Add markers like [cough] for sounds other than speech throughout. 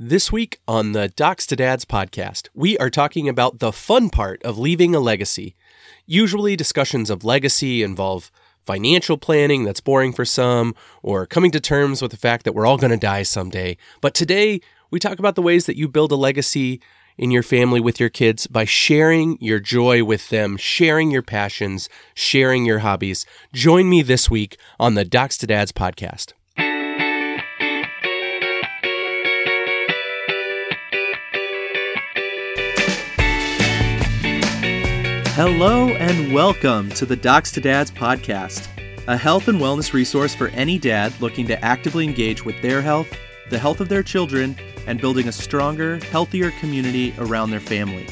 This week on the Docs to Dads podcast, we are talking about the fun part of leaving a legacy. Usually, discussions of legacy involve financial planning that's boring for some, or coming to terms with the fact that we're all going to die someday. But today, we talk about the ways that you build a legacy in your family with your kids by sharing your joy with them, sharing your passions, sharing your hobbies. Join me this week on the Docs to Dads podcast. Hello and welcome to the Docs to Dads podcast, a health and wellness resource for any dad looking to actively engage with their health, the health of their children, and building a stronger, healthier community around their family.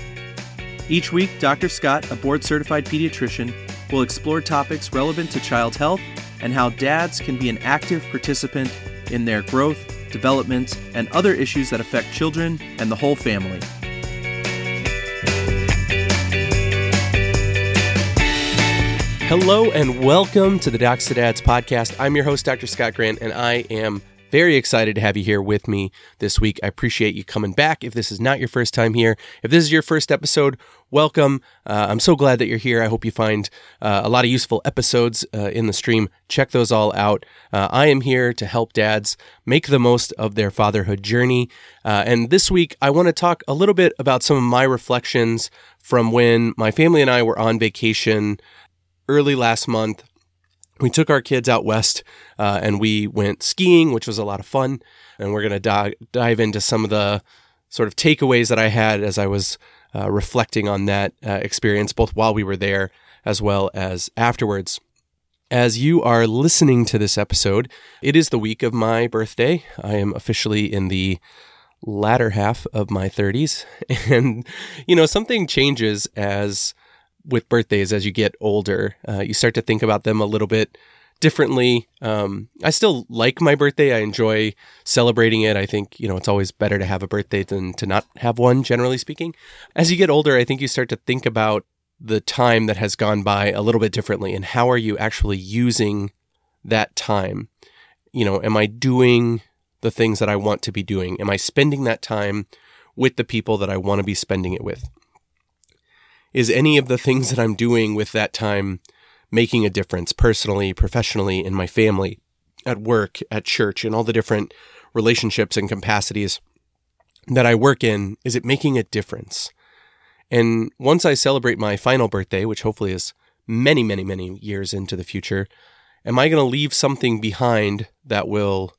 Each week, Dr. Scott, a board certified pediatrician, will explore topics relevant to child health and how dads can be an active participant in their growth, development, and other issues that affect children and the whole family. Hello and welcome to the Docs to Dads podcast. I'm your host, Dr. Scott Grant, and I am very excited to have you here with me this week. I appreciate you coming back. If this is not your first time here, if this is your first episode, welcome. Uh, I'm so glad that you're here. I hope you find uh, a lot of useful episodes uh, in the stream. Check those all out. Uh, I am here to help dads make the most of their fatherhood journey. Uh, and this week, I want to talk a little bit about some of my reflections from when my family and I were on vacation early last month. We took our kids out west uh, and we went skiing, which was a lot of fun. And we're going to di- dive into some of the sort of takeaways that I had as I was uh, reflecting on that uh, experience, both while we were there as well as afterwards. As you are listening to this episode, it is the week of my birthday. I am officially in the latter half of my 30s. [laughs] And, you know, something changes as with birthdays as you get older. Uh, you start to think about them a little bit differently. Um, I still like my birthday. I enjoy celebrating it. I think, you know, it's always better to have a birthday than to not have one, generally speaking. As you get older, I think you start to think about the time that has gone by a little bit differently and how are you actually using that time? You know, am I doing the things that I want to be doing? Am I spending that time with the people that I want to be spending it with? Is any of the things that I'm doing with that time making a difference personally, professionally, in my family, at work, at church, in all the different relationships and capacities that I work in? Is it making a difference? And once I celebrate my final birthday, which hopefully is many, many, many years into the future, am I going to leave something behind that will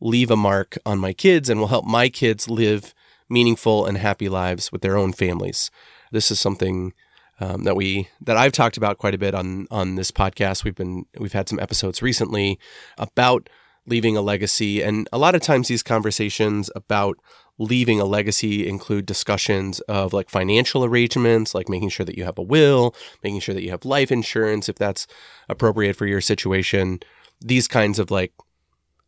leave a mark on my kids and will help my kids live meaningful and happy lives with their own families? This is something um, that we that I've talked about quite a bit on on this podcast. We've been we've had some episodes recently about leaving a legacy, and a lot of times these conversations about leaving a legacy include discussions of like financial arrangements, like making sure that you have a will, making sure that you have life insurance if that's appropriate for your situation. These kinds of like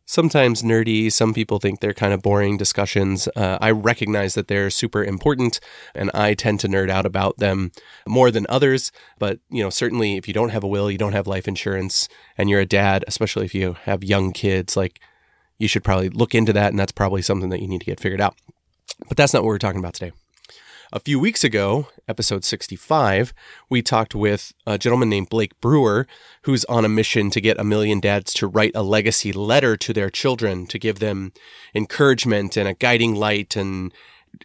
sometimes nerdy. Some people think they're kind of boring discussions. Uh, I recognize that they're super important and I tend to nerd out about them more than others. But, you know, certainly if you don't have a will, you don't have life insurance, and you're a dad, especially if you have young kids, like you should probably look into that. And that's probably something that you need to get figured out. But that's not what we're talking about today. A few weeks ago, episode 65, we talked with a gentleman named Blake Brewer, who's on a mission to get a million dads to write a legacy letter to their children to give them encouragement and a guiding light and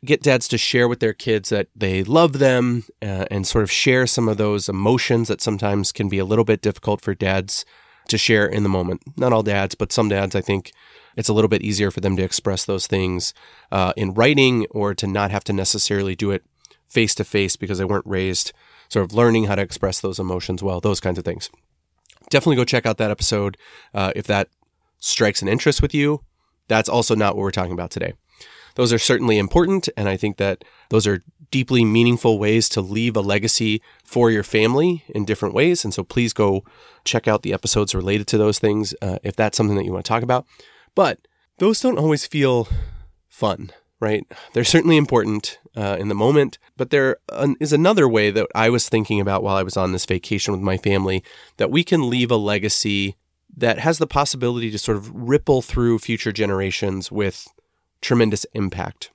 get dads to share with their kids that they love them uh, and sort of share some of those emotions that sometimes can be a little bit difficult for dads to share in the moment. Not all dads, but some dads, I think, it's a little bit easier for them to express those things uh, in writing or to not have to necessarily do it face to face because they weren't raised sort of learning how to express those emotions well, those kinds of things. Definitely go check out that episode uh, if that strikes an interest with you. That's also not what we're talking about today. Those are certainly important, and I think that those are deeply meaningful ways to leave a legacy for your family in different ways. And so please go check out the episodes related to those things uh, if that's something that you want to talk about. But those don't always feel fun, right? They're certainly important uh, in the moment, but there is another way that I was thinking about while I was on this vacation with my family that we can leave a legacy that has the possibility to sort of ripple through future generations with tremendous impact.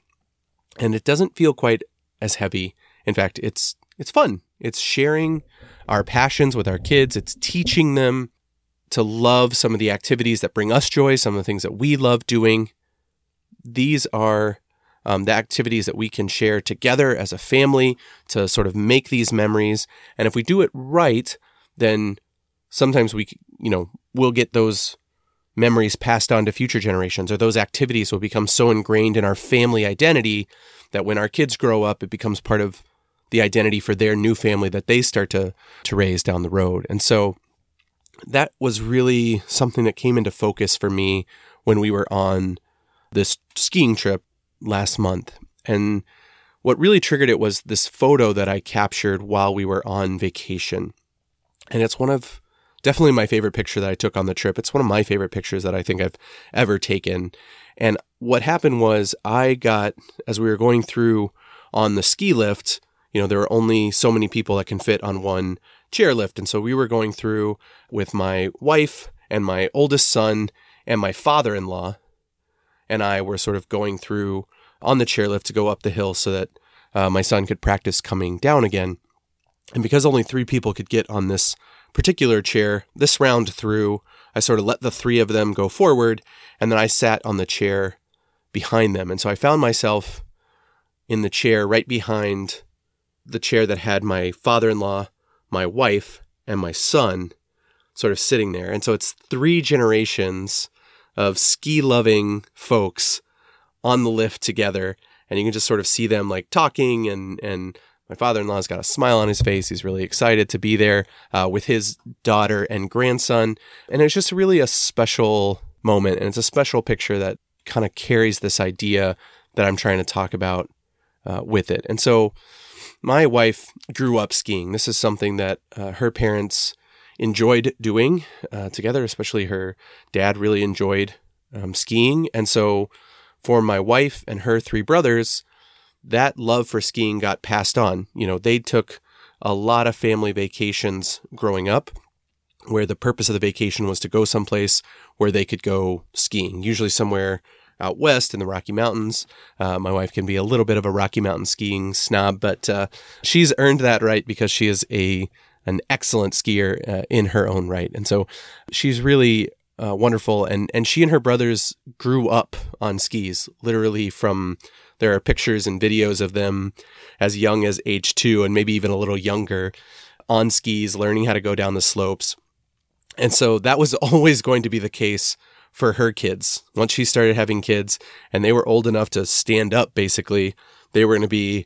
And it doesn't feel quite as heavy. In fact, it's it's fun. It's sharing our passions with our kids. It's teaching them to love some of the activities that bring us joy, some of the things that we love doing. These are um, the activities that we can share together as a family to sort of make these memories. And if we do it right, then sometimes we, you know, we'll get those memories passed on to future generations, or those activities will become so ingrained in our family identity that when our kids grow up, it becomes part of the identity for their new family that they start to to raise down the road. And so that was really something that came into focus for me when we were on this skiing trip last month. And what really triggered it was this photo that I captured while we were on vacation. And it's one of definitely my favorite picture that I took on the trip. It's one of my favorite pictures that I think I've ever taken. And what happened was I got, as we were going through on the ski lift, you know, there are only so many people that can fit on one chairlift. And so we were going through with my wife and my oldest son and my father in law. And I were sort of going through on the chairlift to go up the hill so that uh, my son could practice coming down again. And because only three people could get on this particular chair, this round through, I sort of let the three of them go forward, and then I sat on the chair behind them. And so I found myself in the chair right behind the chair that had my father in law, my wife, and my son sort of sitting there. And so it's three generations of ski loving folks on the lift together. And you can just sort of see them like talking and, and my father-in-law's got a smile on his face. He's really excited to be there uh, with his daughter and grandson. And it's just really a special moment. And it's a special picture that kind of carries this idea that I'm trying to talk about uh, with it. And so my wife grew up skiing. This is something that uh, her parents enjoyed doing uh, together, especially her dad really enjoyed um, skiing. And so for my wife and her three brothers, that love for skiing got passed on. You know, they took a lot of family vacations growing up where the purpose of the vacation was to go someplace where they could go skiing, usually somewhere out west in the Rocky Mountains. Uh, my wife can be a little bit of a Rocky Mountain skiing snob, but uh, she's earned that right because she is a an excellent skier uh, in her own right, and so she's really uh, wonderful. And and she and her brothers grew up on skis, literally from. There are pictures and videos of them as young as age two, and maybe even a little younger, on skis, learning how to go down the slopes. And so that was [laughs] always going to be the case for her kids. Once she started having kids and they were old enough to stand up, basically, they were going to be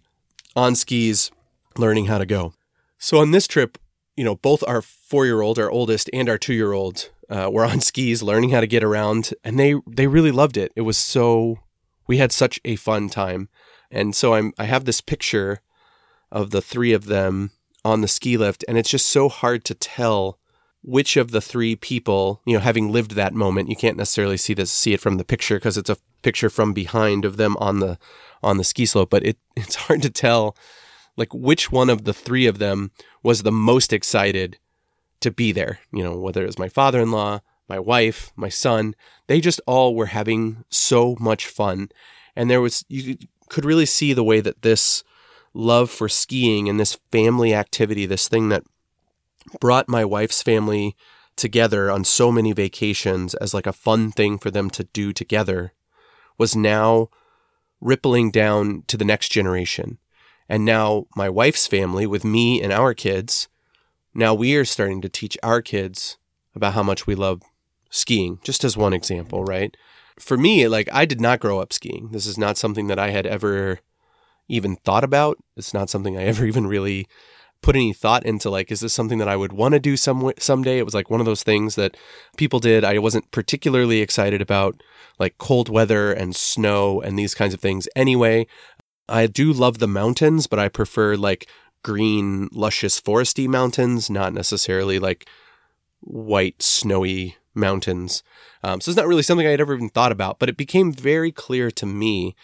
on skis learning how to go. So on this trip, you know, both our four year old, our oldest, and our two year old uh, were on [laughs] skis learning how to get around, and they they really loved it. It was so we had such a fun time, and so I'm I have this picture of the three of them on the ski lift, and it's just so hard to tell which of the three people, you know, having lived that moment, you can't necessarily see this see it from the picture because it's a picture from behind of them on the on the ski slope, but it [laughs] it's hard to tell like which one of the three of them was the most excited to be there. You know, whether it was my father-in-law, my wife, my son, they just all were having so much fun. And there was you could really see the way that this love for skiing and this family activity, this thing that brought my wife's family together on so many vacations as like a fun thing for them to do together was now rippling down to the next generation. And now my wife's family with me and our kids, now we are starting to teach our kids about how much we love skiing, just as one example, right? For me, like I did not grow up skiing. This is not something that I had ever even thought about. It's not something I [laughs] ever even really put any thought into like is this something that I would want to do some someday? It was like one of those things that people did. I wasn't particularly excited about like cold weather and snow and these kinds of things anyway. I do love the mountains but I prefer like green luscious foresty mountains not necessarily like white snowy mountains. Um, so it's not really something I had ever even thought about but it became very clear to me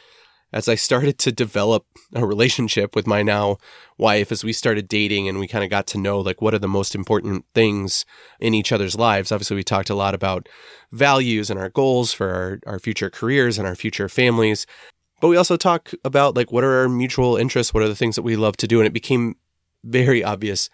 as I started to develop a relationship with my now wife, as we started dating and we kind of got to know like what are the most important things in each other's lives. Obviously, we talked a lot about values and our goals for our, our future careers and our future families. But we also talk about like what are our mutual interests, what are the things that we love to do. And it became very obvious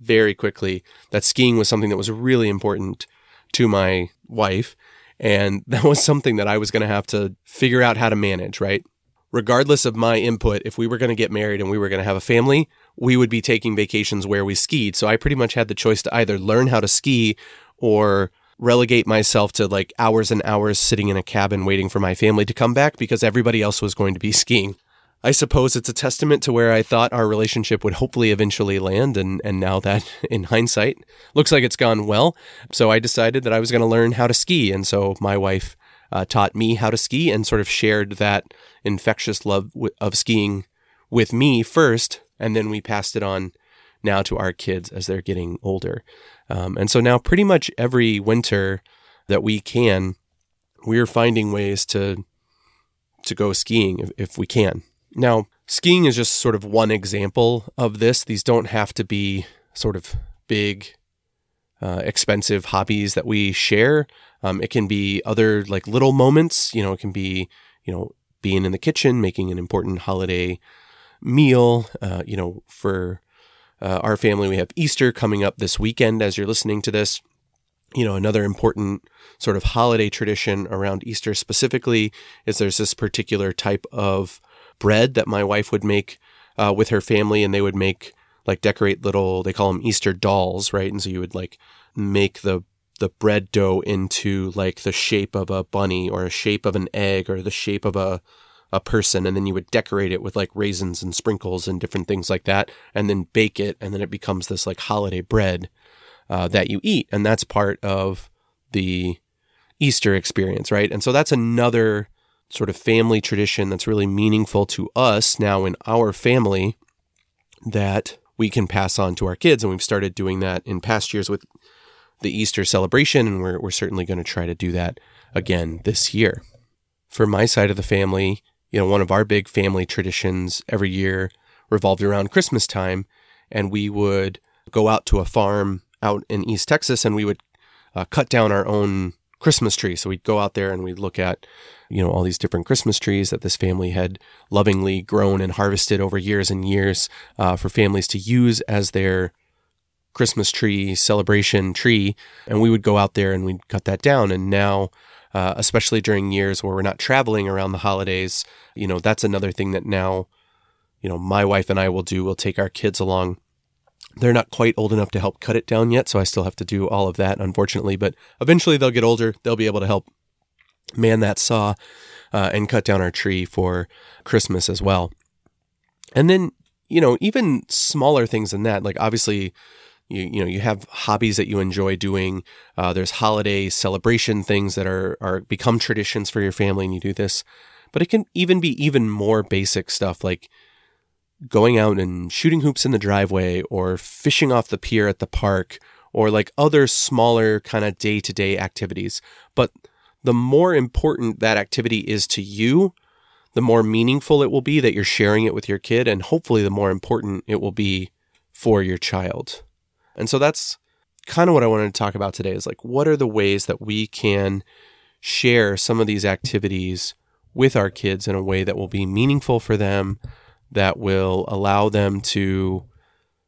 very quickly that skiing was something that was really important to my wife. And [laughs] that was something that I was going to have to figure out how to manage, right? Regardless of my input, if we were going to get married and we were going to have a family, we would be taking vacations where we skied. So I pretty much had the choice to either learn how to ski or relegate myself to like hours and hours sitting in a cabin waiting for my family to come back because everybody else was going to be [laughs] skiing. I suppose it's a testament to where I thought our relationship would hopefully eventually land. And, and now that [laughs] in hindsight looks like it's gone well. So I decided that I was going to learn how to ski. And so my wife uh, taught me how to ski and sort of shared that infectious love w- of skiing with me first. And then we passed it on now to our kids as they're getting older. Um, and so now pretty much every winter that we can, we're finding ways to to go skiing if, if we can. Now, skiing is just sort of one example of this. These don't have to be sort of big, uh, expensive hobbies that we share. Um, it can be other like little moments. You know, it can be you know being in the kitchen, making an important holiday meal. Uh, you know, for uh, our family, we have Easter coming up this weekend. As you're listening to this, you know, another important sort of holiday tradition around Easter specifically is there's this particular type of bread that my wife would make uh, with her family, and they would make like decorate little. They call them Easter dolls, right? And so you would like make the the bread dough into like the shape of a bunny or a shape of an egg or the shape of a a person and then you would decorate it with like raisins and sprinkles and different things like that and then bake it and then it becomes this like holiday bread uh, that you eat and that's part of the easter experience right and so that's another sort of family tradition that's really meaningful to us now in our family that we can pass on to our kids. And we've started doing that in past years with the Easter celebration, and we're, we're certainly going to try to do that again this year. For my side of the family, you know, one of our big family traditions every year revolved around Christmas time, and we would go out to a farm out in East Texas and we would uh, cut down our own Christmas tree. So we'd go out there and we'd look at you know, all these different Christmas trees that this family had lovingly grown and harvested over years and years uh, for families to use as their Christmas tree celebration tree. And we would go out there and we'd cut that down. And now, uh, especially during years where we're not traveling around the holidays, you know, that's another thing that now, you know, my wife and I will do. We'll take our kids along they're not quite old enough to help cut it down yet, so I still have to do all of that, unfortunately. But eventually they'll get older. They'll be able to help man that saw uh, and cut down our tree for Christmas as well. And then, you know, even smaller things than that, like obviously, you, you know, you have hobbies that you enjoy doing. Uh, there's holiday celebration things that are, are become traditions for your family and you do this. But it can even be even more basic stuff like going out and shooting hoops in the driveway or fishing off the pier at the park or like other smaller kind of day to day activities. But the more important that activity is to you, the more meaningful it will be that you're sharing it with your kid, and hopefully the more important it will be for your child. And so that's kind of what I wanted to talk about today is like, what are the ways that we can share some of these activities with our kids in a way that will be meaningful for them, that will allow them to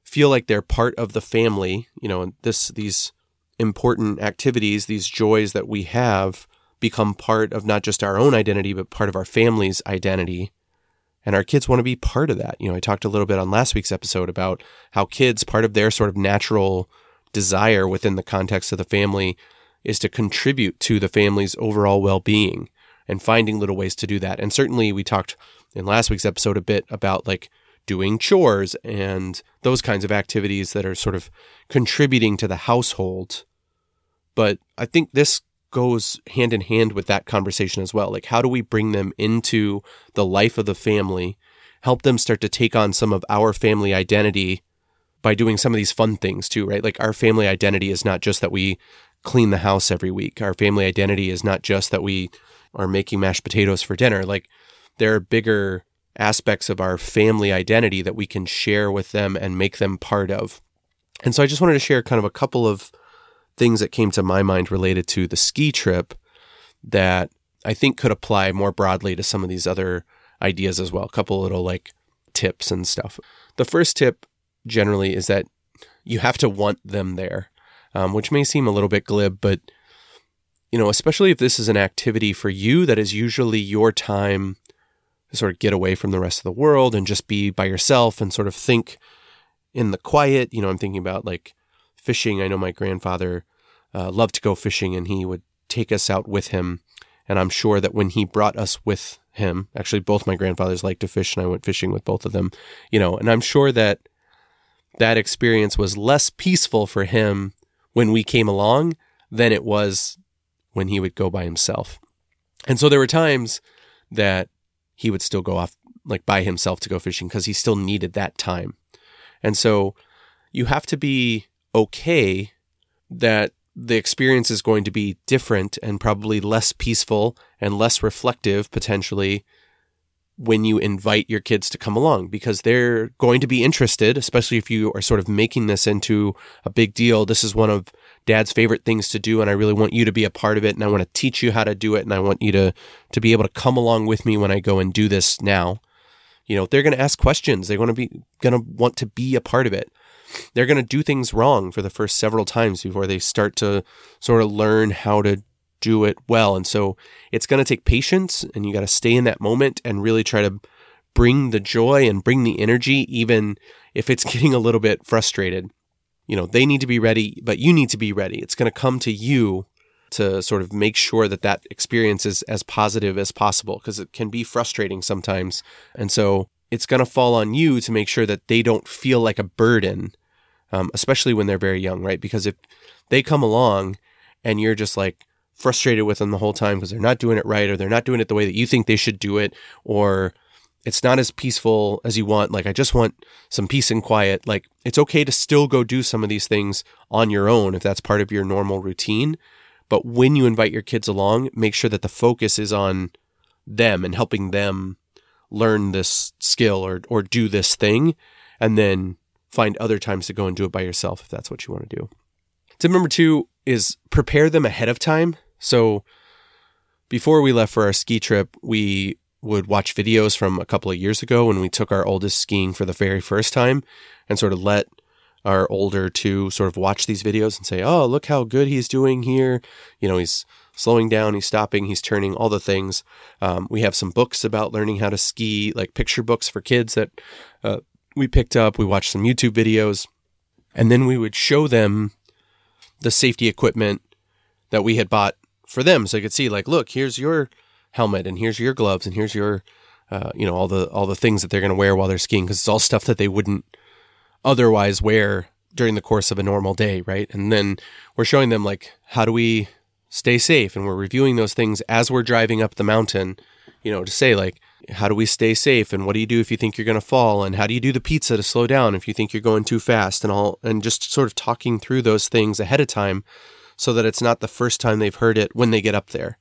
feel like they're part of the family, you know, this, these important activities, these joys that we have become part of not just our own identity, but part of our family's identity. And our kids want to be part of that. You know, I talked a little bit on last week's episode about how kids, part of their sort of natural desire within the context of the family is to contribute to the family's overall well being and finding little ways to do that. And certainly we talked in last week's episode a bit about like doing chores and those kinds of activities that are sort of contributing to the household. But I think this goes hand in hand with that conversation as well. Like, how do we bring them into the life of the family, help them start to take on some of our family identity by doing some of these fun things too, right? Like, our family identity is not just that we clean the house every week. Our family identity is not just that we are making mashed potatoes for dinner. Like, there are bigger aspects of our family identity that we can share with them and make them part of. And so I just wanted to share kind of a couple of things that came to my mind related to the ski trip that I think could apply more broadly to some of these other ideas as well. A couple little like tips and stuff. The first tip generally is that you have to want them there, um, which may seem a little bit glib, but you know, especially if this is an activity for you that is usually your time to sort of get away from the rest of the world and just be by yourself and sort of think in the quiet. You know, I'm thinking about like fishing. I know my grandfather uh, loved to go fishing and he would take us out with him. And I'm sure that when he brought us with him, actually, both my grandfathers liked to fish and I went fishing with both of them, you know, and I'm sure that that experience was less peaceful for him when we came along than it was when he would go by himself. And so there were times that he would still go off like by himself to go fishing because he still needed that time. And so you have to be okay that the experience is going to be different and probably less peaceful and less reflective potentially when you invite your kids to come along because they're going to be interested, especially if you are sort of making this into a big deal. This is one of dad's favorite things to do and I really want you to be a part of it and I want to teach you how to do it and I want you to to be able to come along with me when I go and do this now. You know, they're going to ask questions. They're going to be going to want to be a part of it. They're going to do things wrong for the first several times before they start to sort of learn how to do it well. And so it's going to take patience and you got to stay in that moment and really try to bring the joy and bring the energy, even if it's [laughs] getting a little bit frustrated. You know, they need to be ready, but you need to be ready. It's going to come to you to sort of make sure that that experience is as positive as possible because it can be frustrating sometimes. And so it's going to fall on you to make sure that they don't feel like a burden, um, especially when they're very young, right? Because if they come along and you're just like frustrated with them the whole time because they're not doing it right or they're not doing it the way that you think they should do it or it's not as peaceful as you want. Like, I just want some peace and quiet. Like, it's okay to still go do some of these things on your own if that's part of your normal routine. But when you invite your kids along, make sure that the focus is on them and helping them learn this skill or, or do this thing. And then find other times to go and do it by yourself if that's what you want to do. Tip number two is prepare them ahead of time. So before we left for our ski trip, we would watch videos from a couple of years ago when we took our oldest skiing for the very first time and sort of let our older two sort of watch these videos and say, oh, look how good he's doing here. You know, he's slowing down, he's stopping, he's turning, all the things. Um, we have some books about learning how to ski, like picture books for kids that uh, we picked up. We watched some YouTube videos. And then we would show them the safety equipment that we had bought for them so they could see, like, look, here's your helmet and here's your gloves and here's your, uh, you know, all the all the things that they're going to wear while they're skiing because it's all stuff that they wouldn't otherwise wear during the course of a normal day, right? And then we're showing them like how do we stay safe and we're reviewing those things as we're driving up the mountain, you know, to say like how do we stay safe and what do you do if you think you're going to fall and how do you do the pizza to slow down if you think you're going too fast and all and just sort of talking through those things ahead of time so that it's not the first time they've heard it when they get up there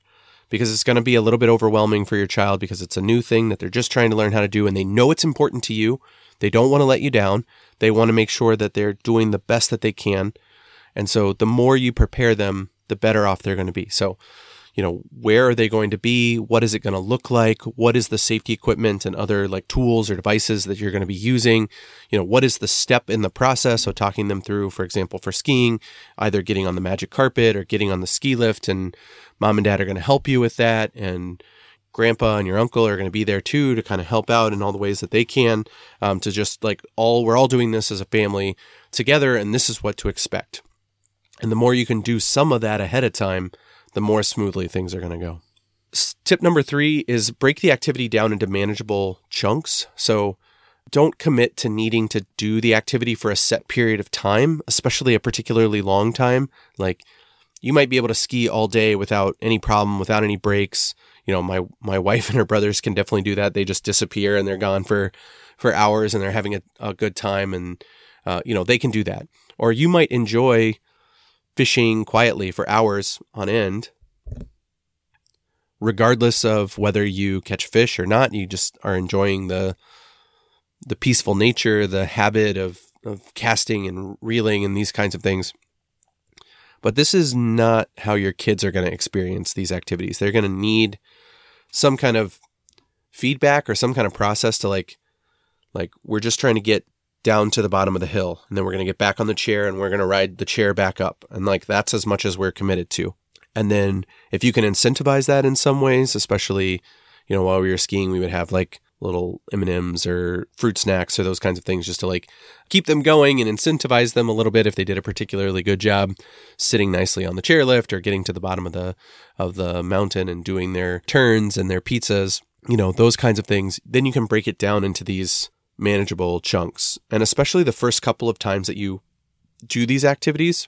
because it's going to be a little bit overwhelming for your child because it's a new thing that they're just trying to learn how to do and they know it's important to you. They don't want to let you down. They want to make sure that they're doing the best that they can. And so the more you prepare them, the better off they're going to be. So, you know, where are they going to be? What is it going to look like? What is the safety equipment and other like tools or devices that you're going to be using? You know, what is the step in the process? So talking them through, for example, for skiing, either getting on the magic carpet or getting on the ski lift and mom and dad are going to help you with that. And grandpa and your uncle are going to be there too to kind of help out in all the ways that they can um, to just like all we're all doing this as a family together and this is what to expect and the more you can do some of that ahead of time the more smoothly things are going to go tip number three is break the activity down into manageable chunks so don't commit to needing to do the activity for a set period of time especially a particularly long time like you might be able to ski all day without any problem without any breaks you know, my my wife [laughs] and her brothers can definitely do that. They just disappear and they're gone for for hours and they're having a, a good time and uh, you know they can do that. Or you might enjoy fishing quietly for hours on end regardless of whether you catch fish or not, you just are enjoying the the peaceful nature, the habit of of casting and reeling and these kinds of things. But this is not how your kids are going to experience these activities. They're going to need some kind of feedback or some kind of process to like like we're just trying to get down to the bottom of the hill and then we're going to get back on the chair and we're going to ride the chair back up. And like that's as much as we're committed to. And then if you can incentivize that in some ways, especially, you know, while we were skiing, we would have like little M&Ms or fruit snacks or those kinds of things just to like keep them going and incentivize them a little bit if they did a particularly good job sitting nicely on the chairlift or getting to the bottom of the of the mountain and doing their turns and their pizzas, you know, those kinds of things. Then you can break it down into these manageable chunks. And especially the first couple of times that you do these activities,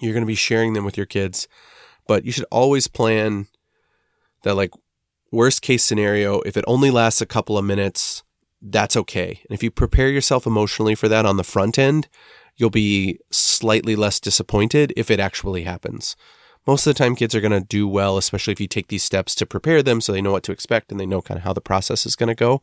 you're going to be sharing them with your kids, but you should always plan that like worst case scenario, if it only lasts a couple of minutes, that's okay. And if you prepare yourself emotionally for that on the front end, you'll be slightly less disappointed if it actually happens. Most of the time, kids are going to do well, especially if you take these steps to prepare them so they know what to expect and they know kind of how the process is going to go.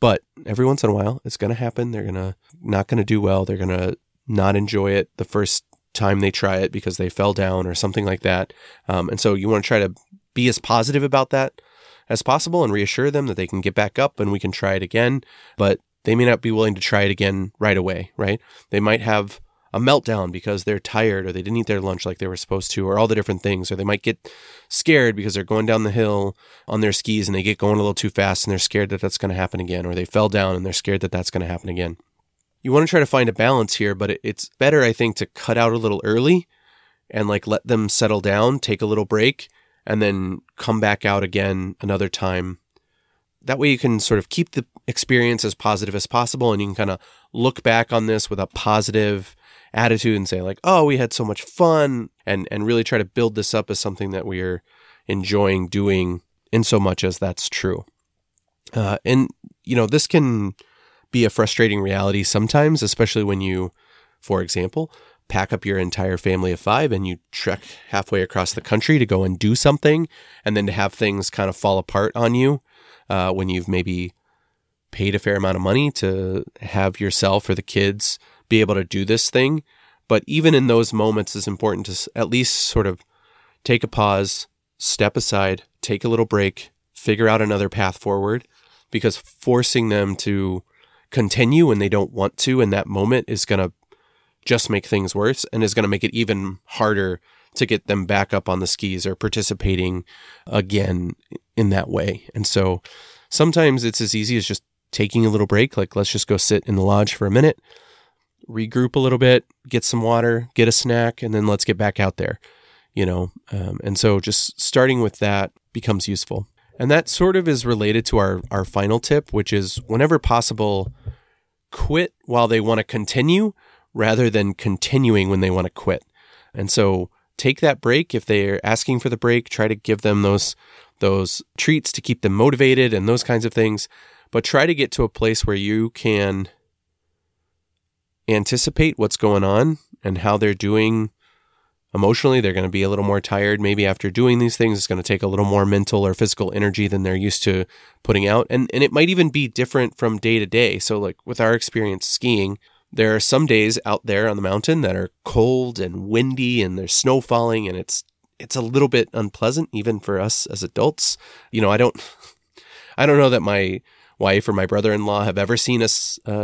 But every once in a while, it's going to happen. They're going to not going to do well. They're going to not enjoy it the first time they try it because they fell down or something like that. Um, and so you want to try to be as positive about that as possible and reassure them that they can get back up and we can try it again. But they may not be willing to try it again right away, right? They might have a meltdown because they're tired or they didn't eat their lunch like they were supposed to or all the different things or they might get scared because they're going down the hill on their skis and they get going a little too fast and they're scared that that's going to happen again or they fell down and they're scared that that's going to happen again you want to try to find a balance here but it's better i think to cut out a little early and like let them settle down take a little break and then come back out again another time. That way you can sort of keep the experience as positive as possible and you can kind of look back on this with a positive attitude and say like, "Oh, we had so much fun." And and really try to build this up as something that we are enjoying doing in so much as that's true. Uh, and you know, this can be a frustrating reality sometimes, especially when you, for example, pack up your entire family of five and you trek halfway across the country to go and do something, and then to have things kind of fall apart on you uh, when you've maybe paid a fair amount of money to have yourself or the kids be able to do this thing. But even in those moments, it's important to at least sort of take a pause, step aside, take a little break, figure out another path forward, because forcing them to continue when they don't want to in that moment is going to just make things worse and is going to make it even harder to get them back up on the skis or participating again in that way. And so sometimes it's as easy as just taking a little break, like let's just go sit in the lodge for a minute, regroup a little bit, get some water, get a snack, and then let's get back out there, you know. Um, and so just starting with that becomes useful. And that sort of is related to our, our final tip, which is whenever possible, quit while they want to continue rather than continuing when they want to quit. And so take that break if they're asking for the break, try to give them those those treats to keep them motivated and those kinds of things, but try to get to a place where you can anticipate what's going on and how they're doing emotionally. They're going to be a little more tired maybe after doing these things. It's going to take a little more mental or physical energy than they're used to putting out. And and it might even be different from day to day. So like with our experience skiing, there are some days out there on the mountain that are cold and windy and there's snow falling and it's it's a little bit unpleasant even for us as adults. You know, I don't [laughs] I don't know that my wife or my brother-in-law have ever seen a,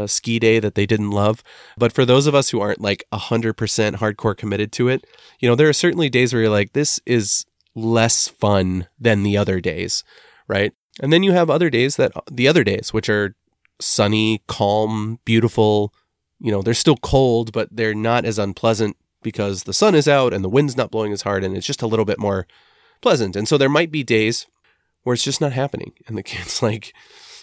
ski day that they didn't love, but for those of us who aren't like 100% hardcore committed to it, you know, there are certainly days where you're like this is less fun than the other days, right? And then you have other days that uh, the other days which are sunny, calm, beautiful, you know, they're still cold, but they're not as unpleasant because the sun is out and the wind's not blowing as hard and it's just a little bit more pleasant. And so there might be days where it's just not happening and the [laughs] kid's like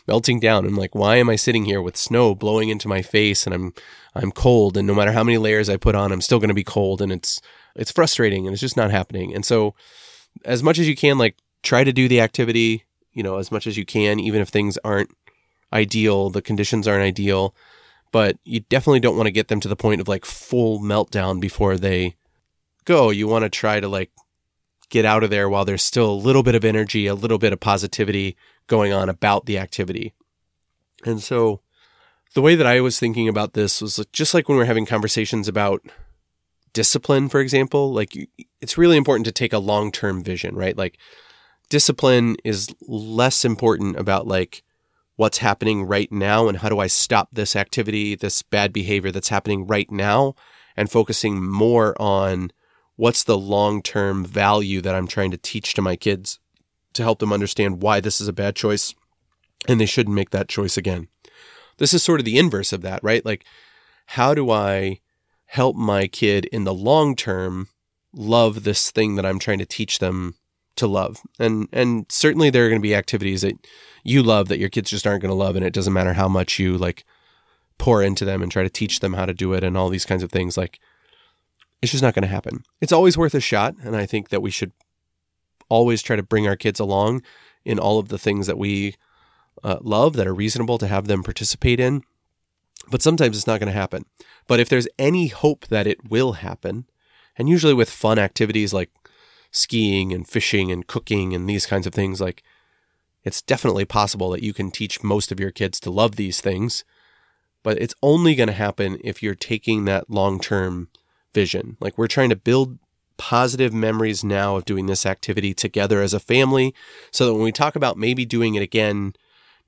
melting down. I'm like, why am I sitting here with snow blowing into my face and I'm I'm cold and no matter how many layers I put on, I'm still gonna be cold and it's it's frustrating and it's just not happening. And so as much as you can, like try to do the activity, you know, as much as you can, even if things aren't ideal, the conditions aren't ideal but you definitely don't want to get them to the point of like full meltdown before they go. You want to try to like get out of there while there's still a little bit of energy, a little bit of positivity going on about the activity. And so the way that I was thinking about this was just like when we're having conversations about discipline, for example, like it's really important to take a long term vision, right? Like discipline is less important about like what's happening right now and how do I stop this activity, this bad behavior that's happening right now, and focusing more on what's the long term value that I'm trying to teach to my kids to help them understand why this is a bad choice and they shouldn't make that choice again. This is sort of the inverse of that, right? Like, how do I help my kid in the long term love this thing that I'm trying to teach them to love? And and certainly there are going to be activities that you love that your kids just aren't going to love and it doesn't matter how much you like pour into them and try to teach them how to do it and all these kinds of things like it's just not going to happen. It's always worth a shot and I think that we should always try to bring our kids along in all of the things that we uh, love that are reasonable to have them participate in. But sometimes it's not going to happen. But if there's any hope that it will happen, and usually with fun activities like skiing and fishing and cooking and these kinds of things, like it's definitely possible that you can teach most of your kids to love these things. But it's only going to happen if you're taking that long term vision. Like we're trying to build positive memories now of doing this activity together as a family so that when we talk about maybe doing it again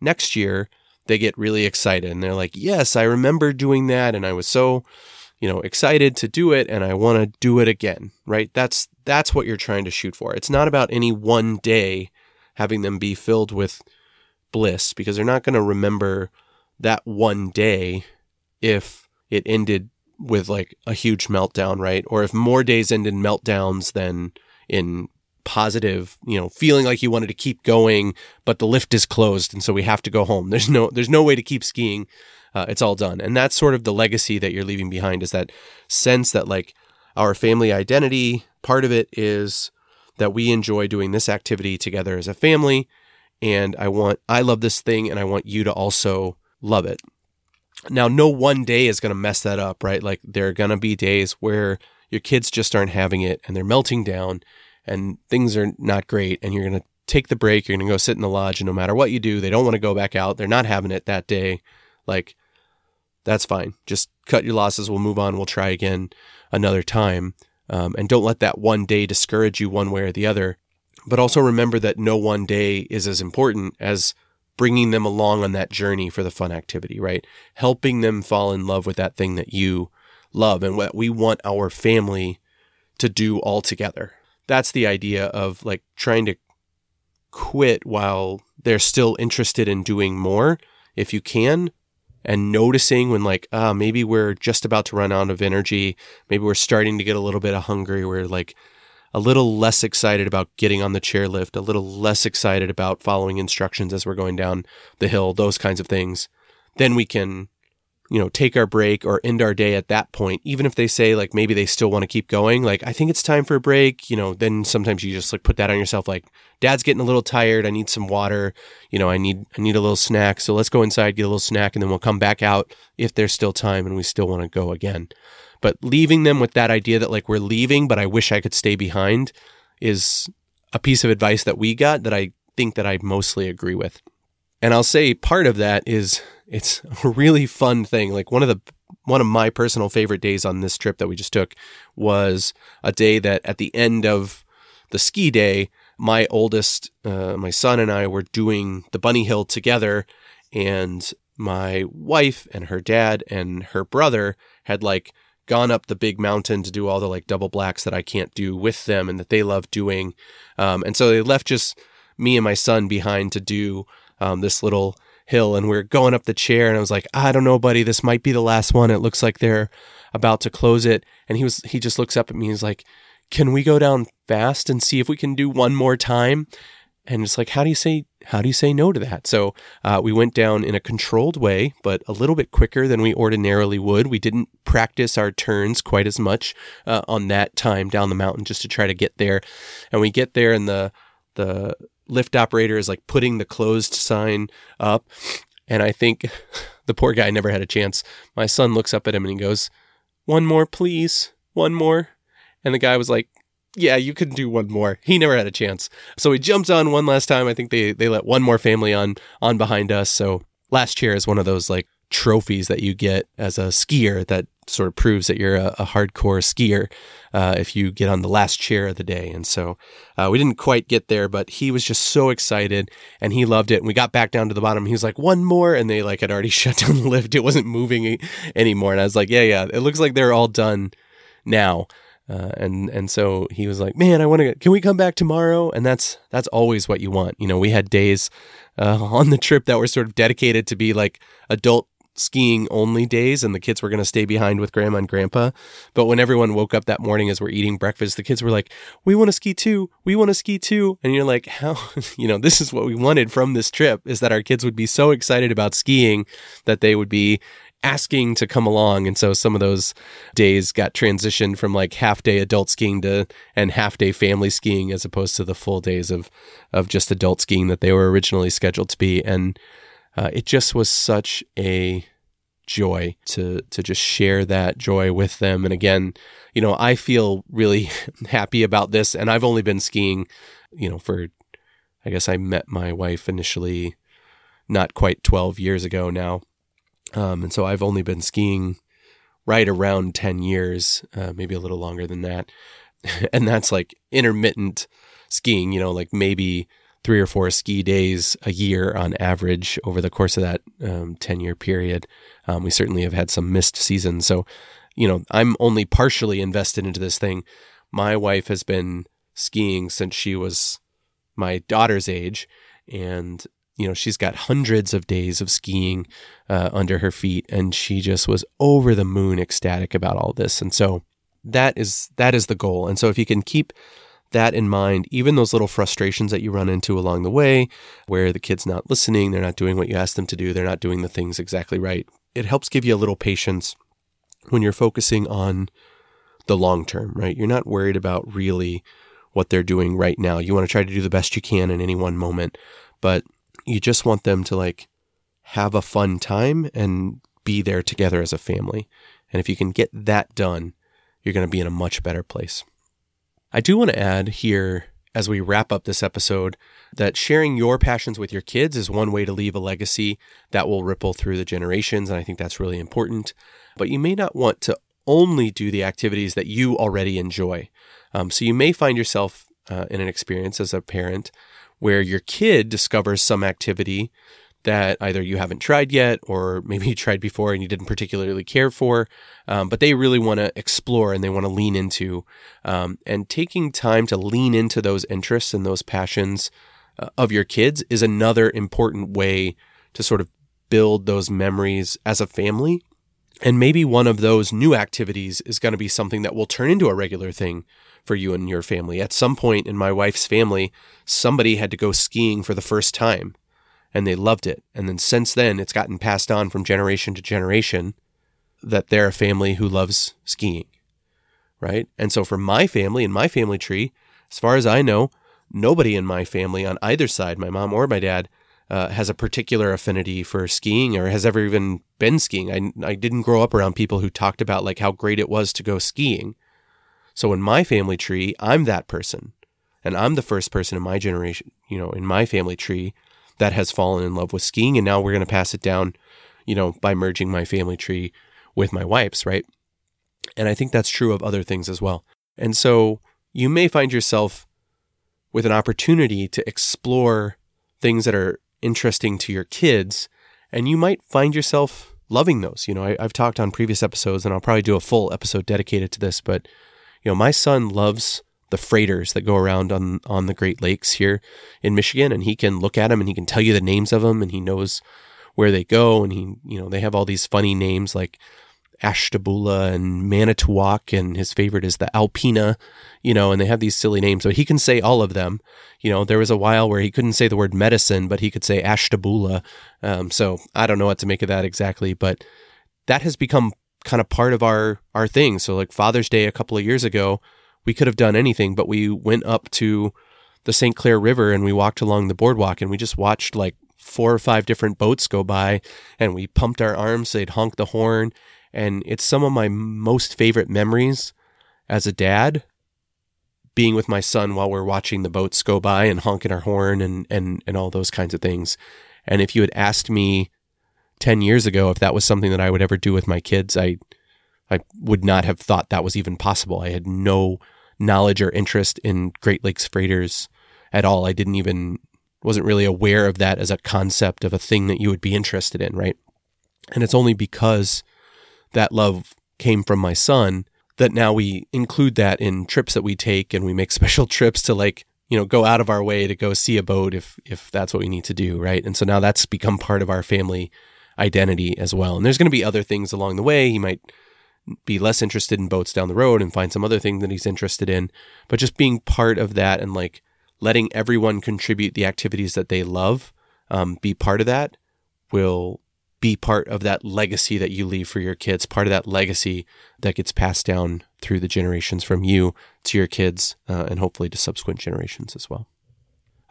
next year, they get really excited and they're like, Yes, I remember doing that. And I was so, you know, excited to do it and I want to do it again, right? That's, that's what you're trying to shoot for. It's not about any one day having them be filled with bliss because they're not going to remember that one day if it ended with like a huge meltdown, right? Or if more days end in meltdowns than in positive, you know, feeling like you wanted to keep going, but the lift is closed and so we have to go home. [laughs] There's no there's no way to keep skiing. Uh, it's all done. And that's sort of the legacy that you're leaving behind is that sense that like our family identity, part of it is that we enjoy doing this activity together as a family and I want I love this thing and I want you to also love it. Now, no one day is going to mess that up, right? Like there are going to be days where your kids just aren't having it and they're melting down and things are not great and you're going to take the break, you're going to go sit in the lodge and no matter what you do, they don't want to go back out. They're not having it that day. Like that's fine. Just cut your losses. We'll move on. We'll try again another time. Um, and don't let that one day discourage you one way or the other. But also remember that no one day is as important as bringing them along on that journey for the fun activity, right? Helping them fall in love with that thing that you love and what we want our family to do all together. That's the idea of like trying to quit while they're still interested in doing more if you can and noticing when like ah maybe we're just about to run out of energy maybe we're starting to get a little bit of hungry we're like a little less excited about getting on the chairlift, a little less excited about following instructions as we're going down the hill, those kinds of things, then we can, you know, take our break or end our day at that point. Even if they say like maybe they still want to keep going, like I think it's time for a break, you know, then sometimes you just like put that on yourself like dad's getting a little tired, I need some water, you know, I need I need a little snack. So let's go inside, get a little snack and then we'll come back out if there's still time and we still want to go again. But leaving them with that idea that like we're leaving, but I wish I could stay behind is a piece of advice that we got that I think that I mostly agree with. And I'll say part of that is it's a really fun thing. Like one of the one of my personal favorite days on this trip that we just took was a day that at the end of the ski day, my oldest, uh, my son and I were doing the bunny hill together, and my wife and her dad and her brother had like gone up the big mountain to do all the like double blacks that I can't do with them and that they love doing. Um, and so they left just me and my son behind to do um, this little hill. And we are going up the chair, and I was like, I don't know, buddy, this might be the last one. It looks like they're about to close it. And he was he just looks up at me. He's like, Can we go down fast and see if we can do one more time? And it's like, how do you say how do you say no to that? So uh, we went down in a controlled way, but a little bit quicker than we ordinarily would. We didn't practice our turns quite as much uh, on that time down the mountain just to try to get there. And we get there, and the the lift operator is like putting the closed sign up, and I think [laughs] the poor guy never had a chance. My son looks up at him and he goes, "One more, please, one more." And the guy was like, yeah, you could do one more. He never had a chance. So he jumped on one last time. I think they they let one more family on on behind us. So last chair is one of those like trophies that you get as a skier that sort of proves that you're a, a hardcore skier uh, if you get on the last chair of the day. And so uh, we didn't quite get there, but he was just so excited and he loved it. And we got back down to the bottom. He was like, one more. And they like had already [laughs] shut down the lift. It wasn't moving anymore. And I was like, yeah, yeah, it looks like they're all done now. Uh, and and so he was like, "Man, I want to. Can we come back tomorrow?" And that's that's always what you want. You know, we had days uh, [laughs] on the trip that were sort of dedicated to be like adult skiing only days and the kids were going to stay behind with grandma and grandpa. But when everyone woke up that morning as we're eating breakfast, the kids were like, we want to ski too. We want to ski too. And you're like, how, [laughs] you know, this is what we wanted from this trip is that our kids would be so excited about skiing that they would be asking to come along. And so some of those days got transitioned from like half day adult skiing to and half day family skiing as opposed to the full days of, of just adult skiing that they were originally scheduled to be. And, uh, it just was such a joy to to just share that joy with them. And again, you know, I feel really [laughs] happy about this. And I've only been skiing, you know, for I guess I met my wife initially not quite 12 years ago now. Um, and so I've only been skiing right around 10 years, uh, maybe a little longer than that. [laughs] and that's like intermittent skiing, you know, like maybe three or four ski days a year on average over the course of that um, 10 year period. Um, we certainly have had some missed seasons. So, you know, I'm only partially invested into this thing. My wife has been skiing since she was my daughter's age. And, you know, she's got hundreds of days of skiing uh, under her feet. And she just was over the moon ecstatic about all this. And so that is that is the goal. And so if you can keep that in mind, even those little frustrations that you run into along the way, where the kid's not listening, they're not doing what you ask them to do, they're not doing the things exactly right, it helps give you a little patience when you're focusing on the long term, right? You're not worried about really what they're doing right now. You want to try to do the best you can in any one moment, but you just want them to like have a fun time and be there together as a family. And if you can get that done, you're going to be in a much better place. I do want to add here as we wrap up this episode that sharing your passions with your kids is one way to leave a legacy that will ripple through the generations. And I think that's really important. But you may not want to only do the activities that you already enjoy. Um, so you may find yourself uh, in an experience as a parent where your kid discovers some activity that either you haven't tried yet or maybe [laughs] you tried before and you didn't particularly care for, um, but they really want to explore and they want to lean into. Um, and taking time to lean into those interests and those passions uh, of your kids is another important way to sort of build those memories as a family. And maybe one of those new activities is going to be something that will turn into a regular thing for you and your family. At some point in my wife's family, somebody had to go skiing for the first time and they loved it. And then since then, it's gotten passed on from generation to generation that they're a family who loves skiing, right? And so for my family and my family tree, as far as I know, nobody in my family on either side, my mom or my dad, uh, has a particular affinity for skiing or has ever even been skiing. I, I didn't grow up around people who talked about like how great it was to go skiing. So in my family tree, I'm that person. And I'm the first person in my generation, you know, in my family tree that has fallen in love with skiing. And now we're going to pass it down, you know, by merging my family tree with my wife's, right? And I think that's true of other things as well. And so you may find yourself with an opportunity to explore things that are interesting to your kids, and you might find yourself loving those. You know, I, have talked on previous episodes, and I'll probably do a full episode dedicated to this, but, you know, my son loves the freighters that go around on on the Great Lakes here in Michigan, and he can look at them and he can tell you the names of them, and he knows where they go, and he you know they have all these funny names like Ashtabula and Manitowoc, and his favorite is the Alpena, you know, and they have these silly names, but he can say all of them. You know, there was a while where he couldn't say the word medicine, but he could say Ashtabula. Um, so I don't know what to make of that exactly, but that has become kind of part of our our thing. So like Father's Day a couple of years ago, we could have done anything, but we went up to the St. Clair River and we walked along the boardwalk and we just watched like four or five different boats go by and we pumped our arms, they'd honk the horn. And it's some of my most favorite memories as a dad being with my son while we're watching the boats go by and honking our horn and, and, and all those kinds of things. And if you had asked me 10 years ago if that was something that I would ever do with my kids, I, I would not have thought that was even possible. I had no knowledge or interest in Great Lakes freighters at all. I didn't even, wasn't really aware of that as a concept of a thing that you would be interested in, right? And it's only because that love came from my son that now we include that in trips that we take and we make [laughs] special trips to like you know go out of our way to go see a boat if if that's what we need to do right and so now that's become part of our family identity as well. And there's going to be other things along the way. He might be less interested in boats down the road and find some other thing that he's interested in. But just being part of that and like letting everyone contribute the activities that they love um, be part of that will be part of that legacy that you leave for your kids, part of that legacy that gets passed down through the generations from you to your kids uh, and hopefully to subsequent generations as well.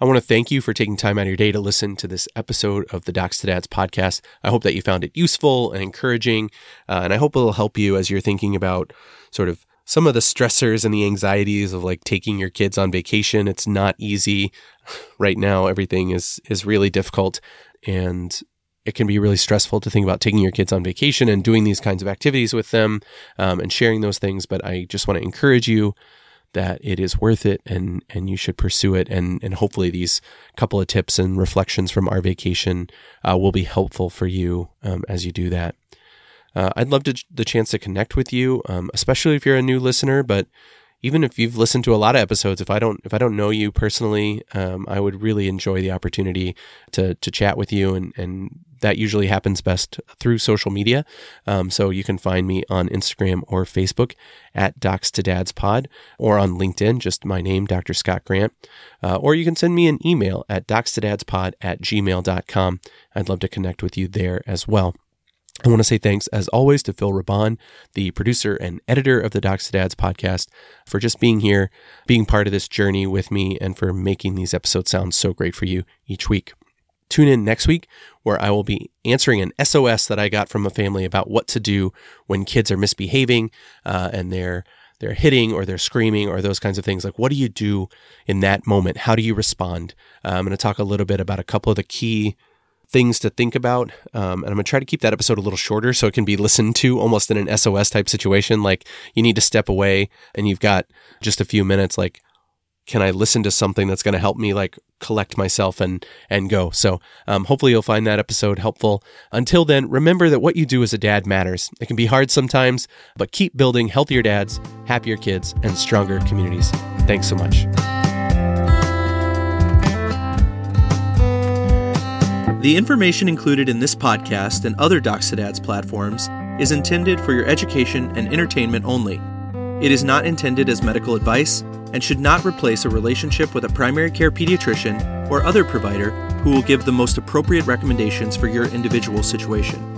I want to thank you for taking time out of your day to listen to this episode of the Docs to Dads podcast. I hope that you found it useful and encouraging, uh, and I hope it'll help you as you're thinking about sort of some of the stressors and the anxieties of like taking your kids on vacation. It's not easy [sighs] right now. Everything is is really difficult, and it can be really stressful to think about taking your kids on vacation and doing these kinds of activities with them um, and sharing those things. But I just want to encourage you that it is worth it and and you should pursue it. And and hopefully these couple of tips and reflections from our vacation uh, will be helpful for you um, as you do that. Uh, I'd love to, the chance to connect with you, um, especially if you're a new listener. But even if you've listened to a lot of episodes, if I don't if I don't know you personally, um, I would really enjoy the opportunity to to chat with you, and and that usually happens best through social media. Um, so you can find me on Instagram or Facebook at Docs to Dads Pod, or on LinkedIn, just my name, Dr. Scott Grant, uh, or you can send me an email at docs to dads pod at gmail.com. I'd love to connect with you there as well. I want to say thanks, as always, to Phil Raban, the producer and editor of the Docs to Dads podcast, for just being here, being part of this journey with me, and for making these episodes sound so great for you each week. Tune in next week where I will be answering an SOS that I got from a family about what to do when kids are misbehaving uh, and they're they're hitting or they're screaming or those kinds of things. Like, what do you do in that moment? How do you respond? Uh, I'm going to talk a little bit about a couple of the key things to think about. Um, and I'm going to try to keep that episode a little shorter so it can be listened to almost in an SOS type situation. Like you need to step away and you've got just a few minutes. Like, can I listen to something that's going to help me like collect myself and and go? So um, hopefully you'll find that episode helpful. Until then, remember that what you do as a dad matters. It can be hard sometimes, but keep building healthier dads, happier kids, and stronger communities. Thanks so much. The information included in this podcast and other Docs to Dads platforms is intended for your education and entertainment only. It is not intended as medical advice and should not replace a relationship with a primary care pediatrician or other provider who will give the most appropriate recommendations for your individual situation.